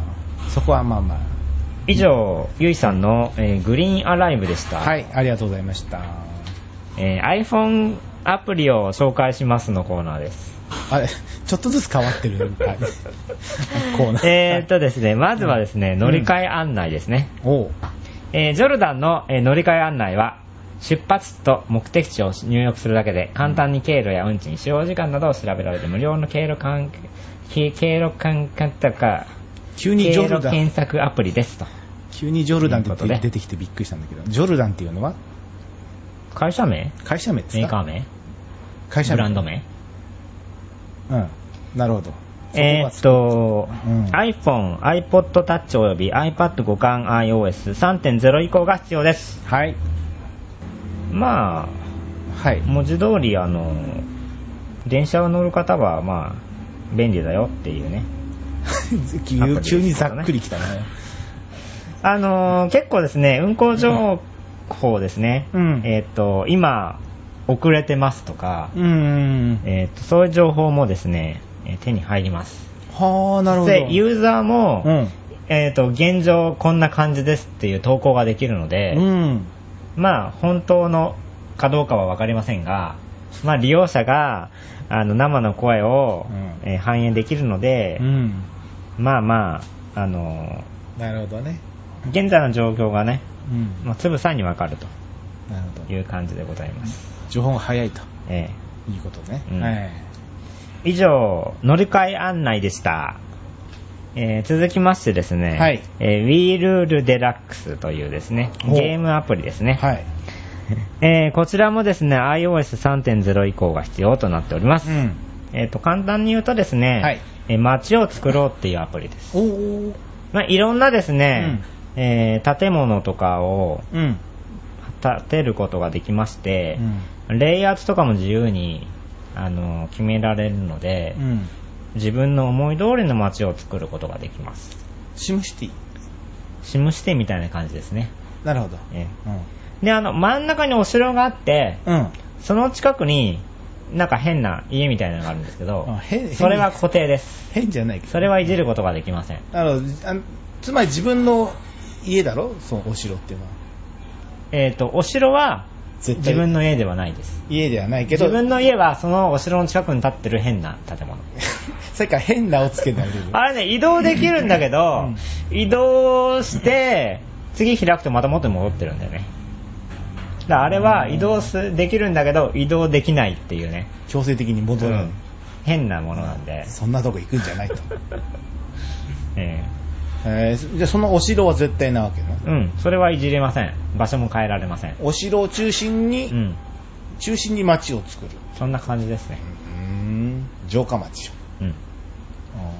[SPEAKER 2] あ。そこはまあま
[SPEAKER 1] 以上、ゆいさんの、えーグリーンアライブでした。
[SPEAKER 2] あ。はい、ありがとうございました。
[SPEAKER 1] えー iPhone アプリを紹介しますのコーナーです。
[SPEAKER 2] あれ、ちょっとずつ変わってる。は *laughs* いコーナー。
[SPEAKER 1] えーっとですね、まずはですね、乗り換え案内ですね。
[SPEAKER 2] おう
[SPEAKER 1] えージョルダンの、えー乗り換え案内は、出発地と目的地を入力するだけで、簡単に経路や運賃、使用時間などを調べられて、無料の経路関経経路関とか、
[SPEAKER 2] 急にジョ
[SPEAKER 1] 経
[SPEAKER 2] ルダン、
[SPEAKER 1] 路検索アプリですと。
[SPEAKER 2] 急にジョルダンって出てきてびっくりしたんだけど、ジョルダンっていうのは？
[SPEAKER 1] 会社名？
[SPEAKER 2] 会社名ですか？
[SPEAKER 1] メーカー名？
[SPEAKER 2] 会社名
[SPEAKER 1] ブランド名？
[SPEAKER 2] うん。なるほど。
[SPEAKER 1] えーっと、
[SPEAKER 2] うん
[SPEAKER 1] iPhone、iPod Touch および iPad 互換 iOS3.0 以降が必要です。
[SPEAKER 2] はい。
[SPEAKER 1] ま
[SPEAKER 2] はい
[SPEAKER 1] あ、。文字通り、あの、電車を乗る方は、まあ、便利だよっていうね。
[SPEAKER 2] 急 *laughs* 急にざっくりきたね。
[SPEAKER 1] あのー結構ですね、運行情報ですね。
[SPEAKER 2] うん
[SPEAKER 1] えーっと、今、遅れてますとか、
[SPEAKER 2] うん。
[SPEAKER 1] えーっと、そういう情報もですね、えー手に入ります。
[SPEAKER 2] はあ、なるほど。
[SPEAKER 1] で、ユーザーも、
[SPEAKER 2] うん。
[SPEAKER 1] えーっと、現状こんな感じですっていう投稿ができるので、
[SPEAKER 2] うん。
[SPEAKER 1] まあ、本当のかどうかはわかりませんが、まあ、利用者が、あの、生の声を、
[SPEAKER 2] うん
[SPEAKER 1] えー反映できるので、
[SPEAKER 2] うん。
[SPEAKER 1] まあまあ、あの
[SPEAKER 2] なるほどね。
[SPEAKER 1] 現在の状況がね、
[SPEAKER 2] うん。
[SPEAKER 1] もうつぶさにわかると
[SPEAKER 2] なるほど。
[SPEAKER 1] いう感じでございます。
[SPEAKER 2] 情報が早いと。
[SPEAKER 1] え
[SPEAKER 2] いいことね。
[SPEAKER 1] うん
[SPEAKER 2] はい。
[SPEAKER 1] え以上、乗り換え案内でした。えー続きましてですね、
[SPEAKER 2] はい
[SPEAKER 1] えー We Rule Deluxe というですね、
[SPEAKER 2] ほう
[SPEAKER 1] ゲームアプリですね。
[SPEAKER 2] はい。*laughs*
[SPEAKER 1] えーこちらもですね、iOS3.0 以降が必要となっております。
[SPEAKER 2] うん。
[SPEAKER 1] えっ、と、簡単に言うとですね、
[SPEAKER 2] はい
[SPEAKER 1] えー街を作ろうっていうアプリです。
[SPEAKER 2] おー。
[SPEAKER 1] まあ、いろんなですね、えー建物とかを
[SPEAKER 2] うん。
[SPEAKER 1] 建てることができまして
[SPEAKER 2] う、ん。
[SPEAKER 1] レイアウトとかも自由に、あの決められるので、
[SPEAKER 2] うん。
[SPEAKER 1] 自分の思い通りの街を作ることができます。
[SPEAKER 2] シムシティ。
[SPEAKER 1] シムシティみたいな感じですね。
[SPEAKER 2] なるほど。
[SPEAKER 1] え
[SPEAKER 2] うん。
[SPEAKER 1] えで、あの、真ん中にお城があって、
[SPEAKER 2] うん。
[SPEAKER 1] その近くに、なんか変な家みたいなのがあるんですけどそれは固定です。
[SPEAKER 2] 変じゃないけど。
[SPEAKER 1] それはいじることができません。
[SPEAKER 2] あの、あつまり自分の家だろ？そのお城っていうのは。
[SPEAKER 1] えっ、と、お城は
[SPEAKER 2] 絶対
[SPEAKER 1] 自分の家ではないです。
[SPEAKER 2] 家ではないけど、
[SPEAKER 1] 自分の家はそのお城の近くに建ってる変な建物。
[SPEAKER 2] さっきから変なをつけないでる。
[SPEAKER 1] あれね、移動できるんだけど、移動して、次開くとまた元に戻ってるんだよね。だからあれは移動すできるんだけど、移動できないっていうね、
[SPEAKER 2] 強制的に戻る、
[SPEAKER 1] うん変なものなんで。
[SPEAKER 2] そんなとこ行くんじゃないと。*laughs*
[SPEAKER 1] え
[SPEAKER 2] えーじゃあそのお城は絶対なわけな。
[SPEAKER 1] えうん、それはいじれません。場所も変えられません。
[SPEAKER 2] お城を中心に、
[SPEAKER 1] うん、
[SPEAKER 2] 中心に町を作る。
[SPEAKER 1] そんな感じですね。
[SPEAKER 2] うーん。城下町。
[SPEAKER 1] うん。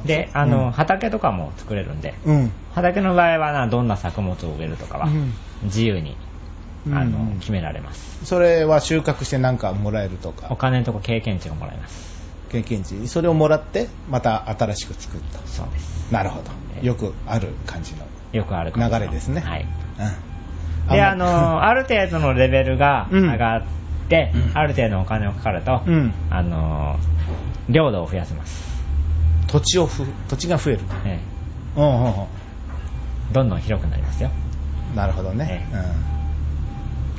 [SPEAKER 1] で、あの、畑とかも作れるんで、
[SPEAKER 2] うん。うん。
[SPEAKER 1] 畑の場合はな、どんな作物を植えるとかは、
[SPEAKER 2] うん
[SPEAKER 1] 自由に、あの、
[SPEAKER 2] うん
[SPEAKER 1] 決められます。
[SPEAKER 2] それは収穫して何かもらえると
[SPEAKER 1] お
[SPEAKER 2] か、
[SPEAKER 1] 金とか経験値がもらえます。
[SPEAKER 2] 経験値。それをもらって、また新しく作った。
[SPEAKER 1] そうです。
[SPEAKER 2] なるほど。
[SPEAKER 1] ええ
[SPEAKER 2] よくある感じの
[SPEAKER 1] よくある感じの
[SPEAKER 2] 流れですね。
[SPEAKER 1] はい。
[SPEAKER 2] うん。
[SPEAKER 1] で、あの、あ *laughs* る程度のレベルが
[SPEAKER 2] うん
[SPEAKER 1] 上がって、
[SPEAKER 2] うん
[SPEAKER 1] ある程度のお金をかかると、
[SPEAKER 2] うん
[SPEAKER 1] あの、領土を増やせます。
[SPEAKER 2] 土地をふ、土地が増える。
[SPEAKER 1] え
[SPEAKER 2] うんうんうん。
[SPEAKER 1] えどんどん広くなりますよ。
[SPEAKER 2] なるほどね。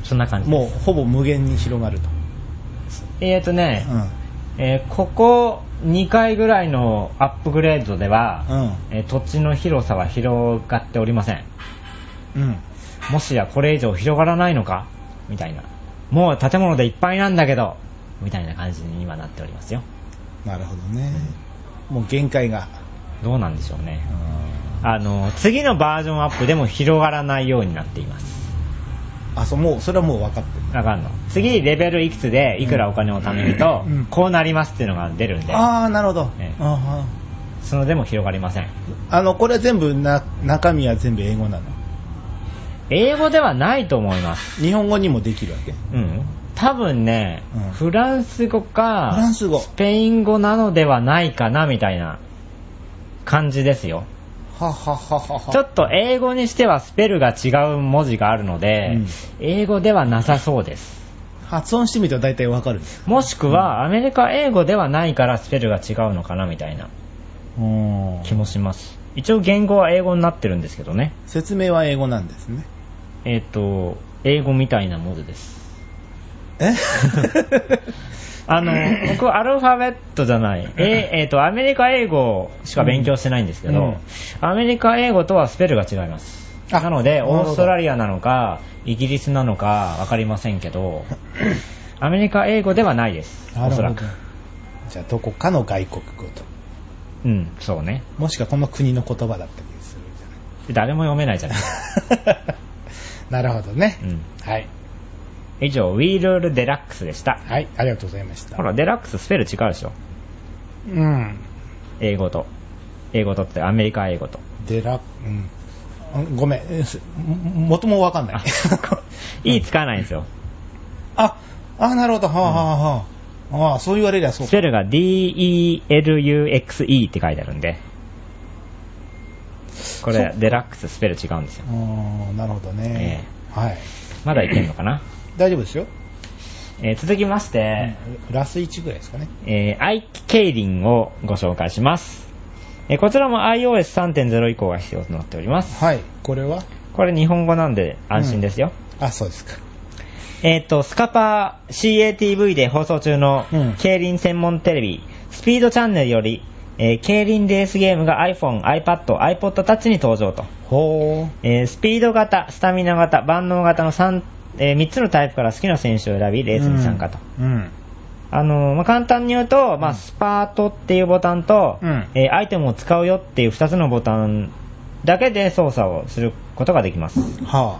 [SPEAKER 1] そんな感
[SPEAKER 2] うん。
[SPEAKER 1] じです。
[SPEAKER 2] もうほぼ無限に広がると。
[SPEAKER 1] えーとね、
[SPEAKER 2] うん。
[SPEAKER 1] えーここ2回ぐらいのアップグレードでは、
[SPEAKER 2] うん
[SPEAKER 1] えー土地の広さは広がっておりません。
[SPEAKER 2] うん。
[SPEAKER 1] もしやこれ以上広がらないのか？みたいな。もう建物でいっぱいなんだけど、みたいな感じに今なっておりますよ。
[SPEAKER 2] なるほどね。もう限界が。
[SPEAKER 1] どうなんでしょうね。あの、次のバージョンアップでも広がらないようになっています。
[SPEAKER 2] あ、そう、もう、それはもう分かってる。
[SPEAKER 1] わかんの。次、レベルいくつでいくらお金を貯めると
[SPEAKER 2] うん、
[SPEAKER 1] こうなりますっていうのが出るんで、
[SPEAKER 2] ああ、なるほど。
[SPEAKER 1] ええ
[SPEAKER 2] あ
[SPEAKER 1] そのでも広がりません。
[SPEAKER 2] ああの、これ全部な、中身は全部英語なの？
[SPEAKER 1] 英語ではないと思います。
[SPEAKER 2] 日本語にもできるわけ？
[SPEAKER 1] うん。多分ね、
[SPEAKER 2] うん
[SPEAKER 1] フランス語か、
[SPEAKER 2] フランス語
[SPEAKER 1] スペイン語なのではないかな、みたいな感じですよ。
[SPEAKER 2] ははは。
[SPEAKER 1] ちょっと英語にしてはスペルが違う文字があるので、
[SPEAKER 2] うん
[SPEAKER 1] 英語ではなさそうです。
[SPEAKER 2] 発音してみたら大体わかる。
[SPEAKER 1] もしくは、アメリカ英語ではないからスペルが違うのかなみたいな
[SPEAKER 2] うん
[SPEAKER 1] 気もします。一応言語は英語になってるんですけどね。
[SPEAKER 2] 説明は英語なんですね。
[SPEAKER 1] えっ、と、英語みたいな文字です。
[SPEAKER 2] え？*laughs*
[SPEAKER 1] あの、*laughs* 僕、アルファベットじゃない。ええーと、アメリカ英語しか勉強してないんですけど、
[SPEAKER 2] うん
[SPEAKER 1] アメリカ英語とはスペルが違います。
[SPEAKER 2] あ
[SPEAKER 1] なので、オーストラリアなのか、イギリスなのか、わかりませんけど、*laughs* アメリカ英語ではないです。おそらく。。
[SPEAKER 2] じゃあ、どこかの外国語と。
[SPEAKER 1] うん、そうね。
[SPEAKER 2] もしくはこの国の言葉だったりするじ
[SPEAKER 1] 誰も読めないじゃない。
[SPEAKER 2] ゃない。なるほどね。
[SPEAKER 1] うん。
[SPEAKER 2] はい。
[SPEAKER 1] 以上、ウィールールデラックスでした。
[SPEAKER 2] はい、ありがとうございました。
[SPEAKER 1] ほら、デラックススペル違うでしょ。
[SPEAKER 2] うん。
[SPEAKER 1] 英語と。英語とってアメリカ英語と。
[SPEAKER 2] デラ、うん。うんごめん、えすもわかんない。*laughs*
[SPEAKER 1] いい使わないんですよ。*laughs*
[SPEAKER 2] あ、あ、なるほど、はあ、はあ、はあ。ああ、そう言われりゃそう
[SPEAKER 1] ス。ペルが D-E-L-U-X-E って書いてあるんで、これ、デラックススペル違うんですよ。
[SPEAKER 2] うん、なるほどね。はい。
[SPEAKER 1] まだいけんのかな、
[SPEAKER 2] 大丈夫ですよ。
[SPEAKER 1] えー続きまして、
[SPEAKER 2] ラス1ぐらいですかね。
[SPEAKER 1] えー、アイキケイリンをご紹介します。えーこちらも iOS3.0 以降が必要となっております。
[SPEAKER 2] はい。これは？
[SPEAKER 1] これ日本語なんで安心ですよ。
[SPEAKER 2] あ、そうですか。
[SPEAKER 1] えっ、と、スカパー CATV で放送中の
[SPEAKER 2] うん
[SPEAKER 1] 競輪専門テレビ、スピードチャンネルよりえー競輪レースゲームが iPhone、iPad、iPod Touch に登場と。
[SPEAKER 2] ほ
[SPEAKER 1] えースピード型、スタミナ型、万能型の 3, え3つのタイプから好きな選手を選び、レースに参加と。
[SPEAKER 2] うん。
[SPEAKER 1] あのーまあ、簡単に言うと、まあ、スパートっていうボタンと、
[SPEAKER 2] うん
[SPEAKER 1] えーアイテムを使うよっていう2つのボタンだけで操作をすることができます。
[SPEAKER 2] は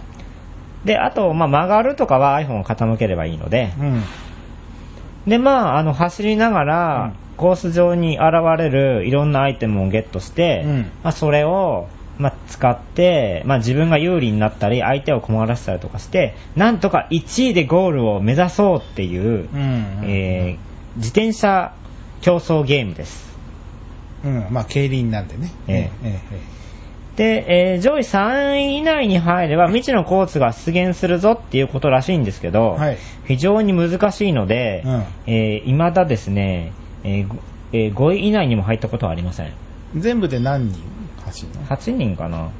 [SPEAKER 1] で、あと、まあ、曲がるとかは iPhone を傾ければいいので
[SPEAKER 2] あ。、うん。
[SPEAKER 1] で、まあ、あの、走りながら、
[SPEAKER 2] うん
[SPEAKER 1] コース上に現れるいろんなアイテムをゲットして、
[SPEAKER 2] うん
[SPEAKER 1] まあ、それを、まあ、使って、まあ、自分が有利になったり、相手を困らせたりとかして、なんとか1位でゴールを目指そうっていう、
[SPEAKER 2] うん。
[SPEAKER 1] えー自転車競争ゲームです。
[SPEAKER 2] うん。まあ、競輪なんでね。
[SPEAKER 1] え
[SPEAKER 2] ええ
[SPEAKER 1] で、えー上位3位以内に入れば未知のコースが出現するぞっていうことらしいんですけど、
[SPEAKER 2] はい
[SPEAKER 1] 非常に難しいので、
[SPEAKER 2] うん
[SPEAKER 1] えー未だですね、えーごえー5位以内にも入ったことはありません。
[SPEAKER 2] ええ全部で何人？走るの
[SPEAKER 1] 8人かな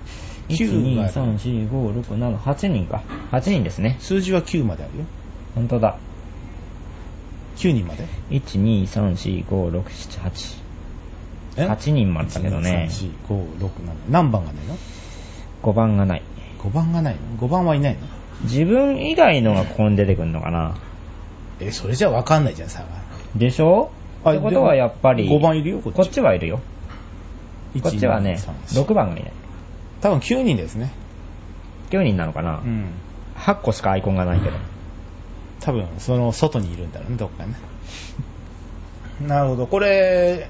[SPEAKER 1] 1、
[SPEAKER 2] 九
[SPEAKER 1] 2、
[SPEAKER 2] がある
[SPEAKER 1] 3、4、5、6、7、8人か。8人ですね。
[SPEAKER 2] 数字は9まであるよ。
[SPEAKER 1] 本当だ。
[SPEAKER 2] 9人まで
[SPEAKER 1] ？1、2、3、4、5、6、7、8。
[SPEAKER 2] え
[SPEAKER 1] ？8人もあったけどね。
[SPEAKER 2] 1 2 3 4 5 6 7何番がないの
[SPEAKER 1] ？5番がない。
[SPEAKER 2] 5番がないの？5番はいないの？
[SPEAKER 1] 自分以外のがここに出てくるのかな
[SPEAKER 2] えそれじゃ分かんないじゃん差が
[SPEAKER 1] でしょ？
[SPEAKER 2] あ
[SPEAKER 1] ってことはやっぱり、
[SPEAKER 2] でも5番いるよこっち
[SPEAKER 1] こっちはいるよ。こっちはね、
[SPEAKER 2] 1 2 3 4
[SPEAKER 1] 6番がいない。
[SPEAKER 2] 多分9人ですね。
[SPEAKER 1] 9人なのかな、
[SPEAKER 2] うん。
[SPEAKER 1] 8個しかアイコンがないけど。
[SPEAKER 2] 多分その外にいるんだろうねどっかね。なるほど。これ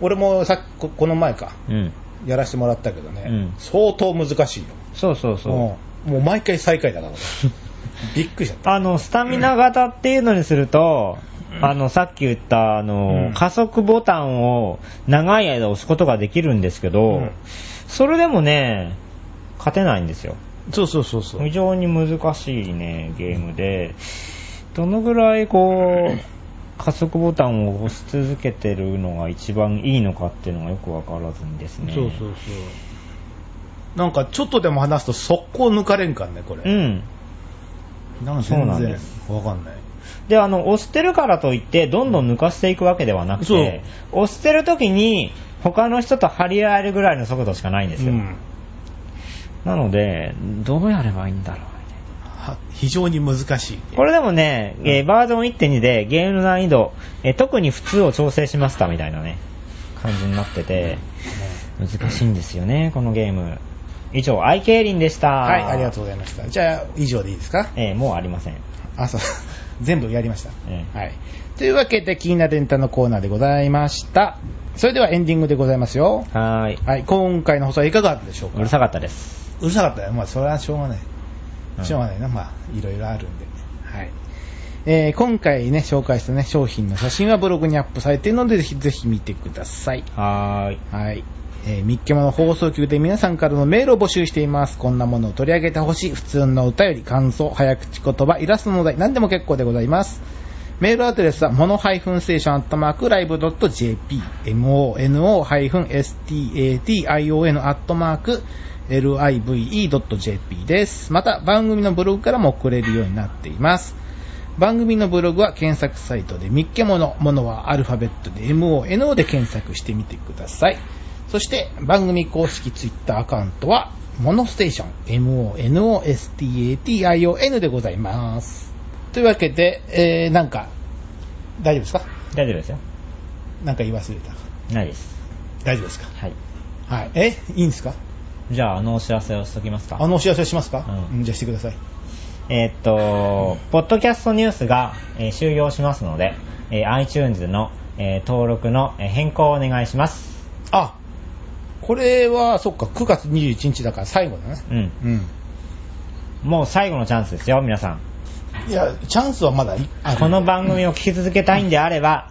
[SPEAKER 2] 俺もさっきここの前か。
[SPEAKER 1] うん。
[SPEAKER 2] やらせてもらったけどね、
[SPEAKER 1] うん。
[SPEAKER 2] 相当難しいよ。
[SPEAKER 1] そうそうそう。
[SPEAKER 2] うんもう毎回最下位だから俺 *laughs* びっくりしちゃった。
[SPEAKER 1] あの、スタミナ型っていうのにすると、あの、さっき言った、あの、
[SPEAKER 2] うん。
[SPEAKER 1] 加速ボタンを長い間押すことができるんですけど、
[SPEAKER 2] うん。
[SPEAKER 1] それでもね、勝てないんですよ。
[SPEAKER 2] そうそうそうそう。
[SPEAKER 1] 非常に難しいね、ゲームで、どのぐらいこう、加速ボタンを押し続けてるのが一番いいのかっていうのがよくわからずにですね。
[SPEAKER 2] そうそうそう。なんかちょっとでも話すと速攻抜かれんかんねこれ、
[SPEAKER 1] うん。
[SPEAKER 2] なんか
[SPEAKER 1] そう
[SPEAKER 2] 全然
[SPEAKER 1] なんです。
[SPEAKER 2] わかんない
[SPEAKER 1] で、あの、押してるからといって、どんどん抜かしていくわけではなくて、押してる時に、他の人と張り合えるぐらいの速度しかないんですよ。
[SPEAKER 2] うん
[SPEAKER 1] なので、どうやればいいんだろう。
[SPEAKER 2] は非常に難しい
[SPEAKER 1] これでもね、えーバージョン1.2でゲームの難易度、えー特に普通を調整しましたみたいなね、感じになってて、難しいんですよね、このゲーム。以上、アイケイリンでした。
[SPEAKER 2] はいありがと
[SPEAKER 1] う。
[SPEAKER 2] うございましたじゃあ以上でいいですか？
[SPEAKER 1] えーもうありません。
[SPEAKER 2] あそう *laughs* 全部やりました、
[SPEAKER 1] ええ
[SPEAKER 2] はいというわけで気になるエンタのコーナーでございましたそれではエンディングでございますよ
[SPEAKER 1] はーい。
[SPEAKER 2] はい今回の放送はいかがだったでしょうか？
[SPEAKER 1] うるさかったです。
[SPEAKER 2] うるさかったよまあそれはしょうがない
[SPEAKER 1] うん
[SPEAKER 2] しょうがないな、まあ、いろいろあるんで。はい。えー今回ね、紹介したね、商品の写真はブログにアップされているので、ぜひぜひ見てください。
[SPEAKER 1] はーい。
[SPEAKER 2] はい。えー、みっけもの放送局で皆さんからのメールを募集しています。こんなものを取り上げてほしい、普通の歌より感想、早口言葉、イラストのお題、何でも結構でございます。メールアドレスは、モノハイフンステーションアットマークライブドット JP、mono-station アットマーク live.jp です。また、番組のブログからも送れるようになっています。番組のブログは検索サイトでみっけもの、ものはアルファベットで MONO で検索してみてください。そして番組公式ツイッターアカウントは、モノステーション、MONOSTATION でございます。というわけで、えー、なんか、大丈夫ですか？
[SPEAKER 1] 大丈夫ですよ。
[SPEAKER 2] なんか言い忘れた？
[SPEAKER 1] ないです。
[SPEAKER 2] 大丈夫ですか？
[SPEAKER 1] はい。
[SPEAKER 2] はい。えいいんですか？
[SPEAKER 1] じゃあ、あのお知らせをしときますか？
[SPEAKER 2] あのお知らせしますか、
[SPEAKER 1] うん
[SPEAKER 2] うんじゃあしてください。
[SPEAKER 1] えーっと、ポッドキャストニュースが、えー終了しますので、えー iTunes の、えー登録のえー変更をお願いします。
[SPEAKER 2] あ、これは、そっか、9月21日だから最後だね。
[SPEAKER 1] うん。
[SPEAKER 2] うん。
[SPEAKER 1] もう最後のチャンスですよ、皆さん。
[SPEAKER 2] いや、チャンスはまだいある
[SPEAKER 1] この番組を聞き続けたいんであれば、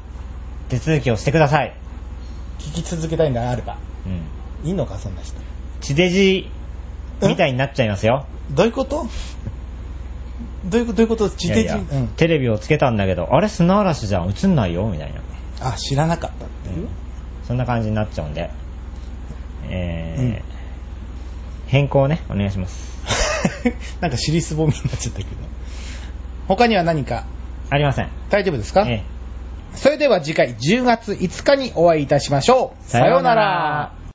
[SPEAKER 1] 手続きをしてください。
[SPEAKER 2] 聞き続けたいんであれば。
[SPEAKER 1] うん。
[SPEAKER 2] いいのか、そんな人。
[SPEAKER 1] 地デジみたいになっちゃいますよ。
[SPEAKER 2] どういうこと？どういうことどういうこと？地底
[SPEAKER 1] いやいや
[SPEAKER 2] 人うん。
[SPEAKER 1] テレビをつけたんだけど、あれ砂嵐じゃん、映んないよ、みたいな。
[SPEAKER 2] あ、知らなかったっていう？
[SPEAKER 1] そんな感じになっちゃうんで、えー
[SPEAKER 2] うん
[SPEAKER 1] 変更ね、お願いします。*laughs*
[SPEAKER 2] なんか尻すぼみになっちゃったけど。他には何か？
[SPEAKER 1] ありません。
[SPEAKER 2] 大丈夫ですか、
[SPEAKER 1] え
[SPEAKER 2] それでは次回10月5日にお会いいたしましょう。
[SPEAKER 1] さようなら